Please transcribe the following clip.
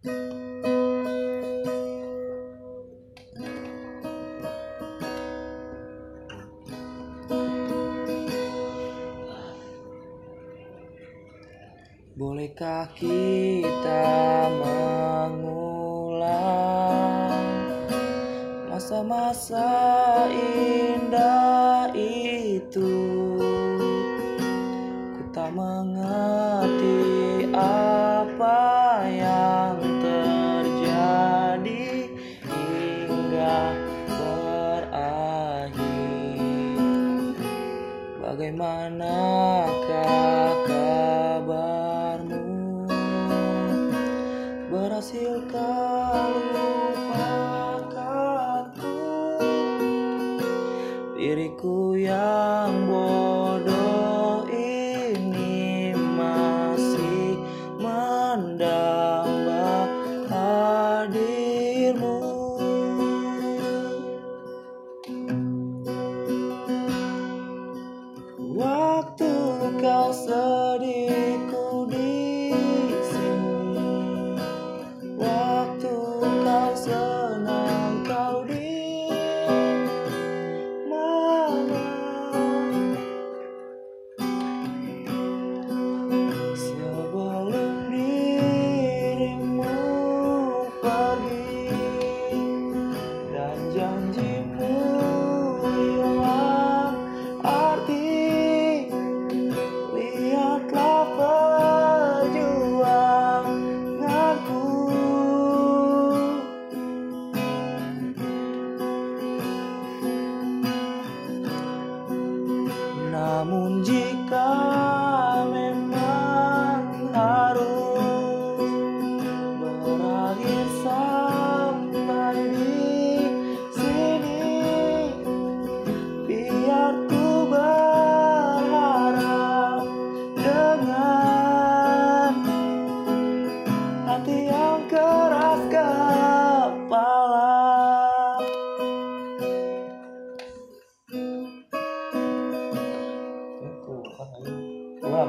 Bolehkah kita mengulang masa-masa indah itu? Ku tak mengerti Bagaimanakah kabarmu? Berhasilkah lupakanku? Diriku yang bodoh ini masih mendamba Waktu kau sedih Namun jika ว่า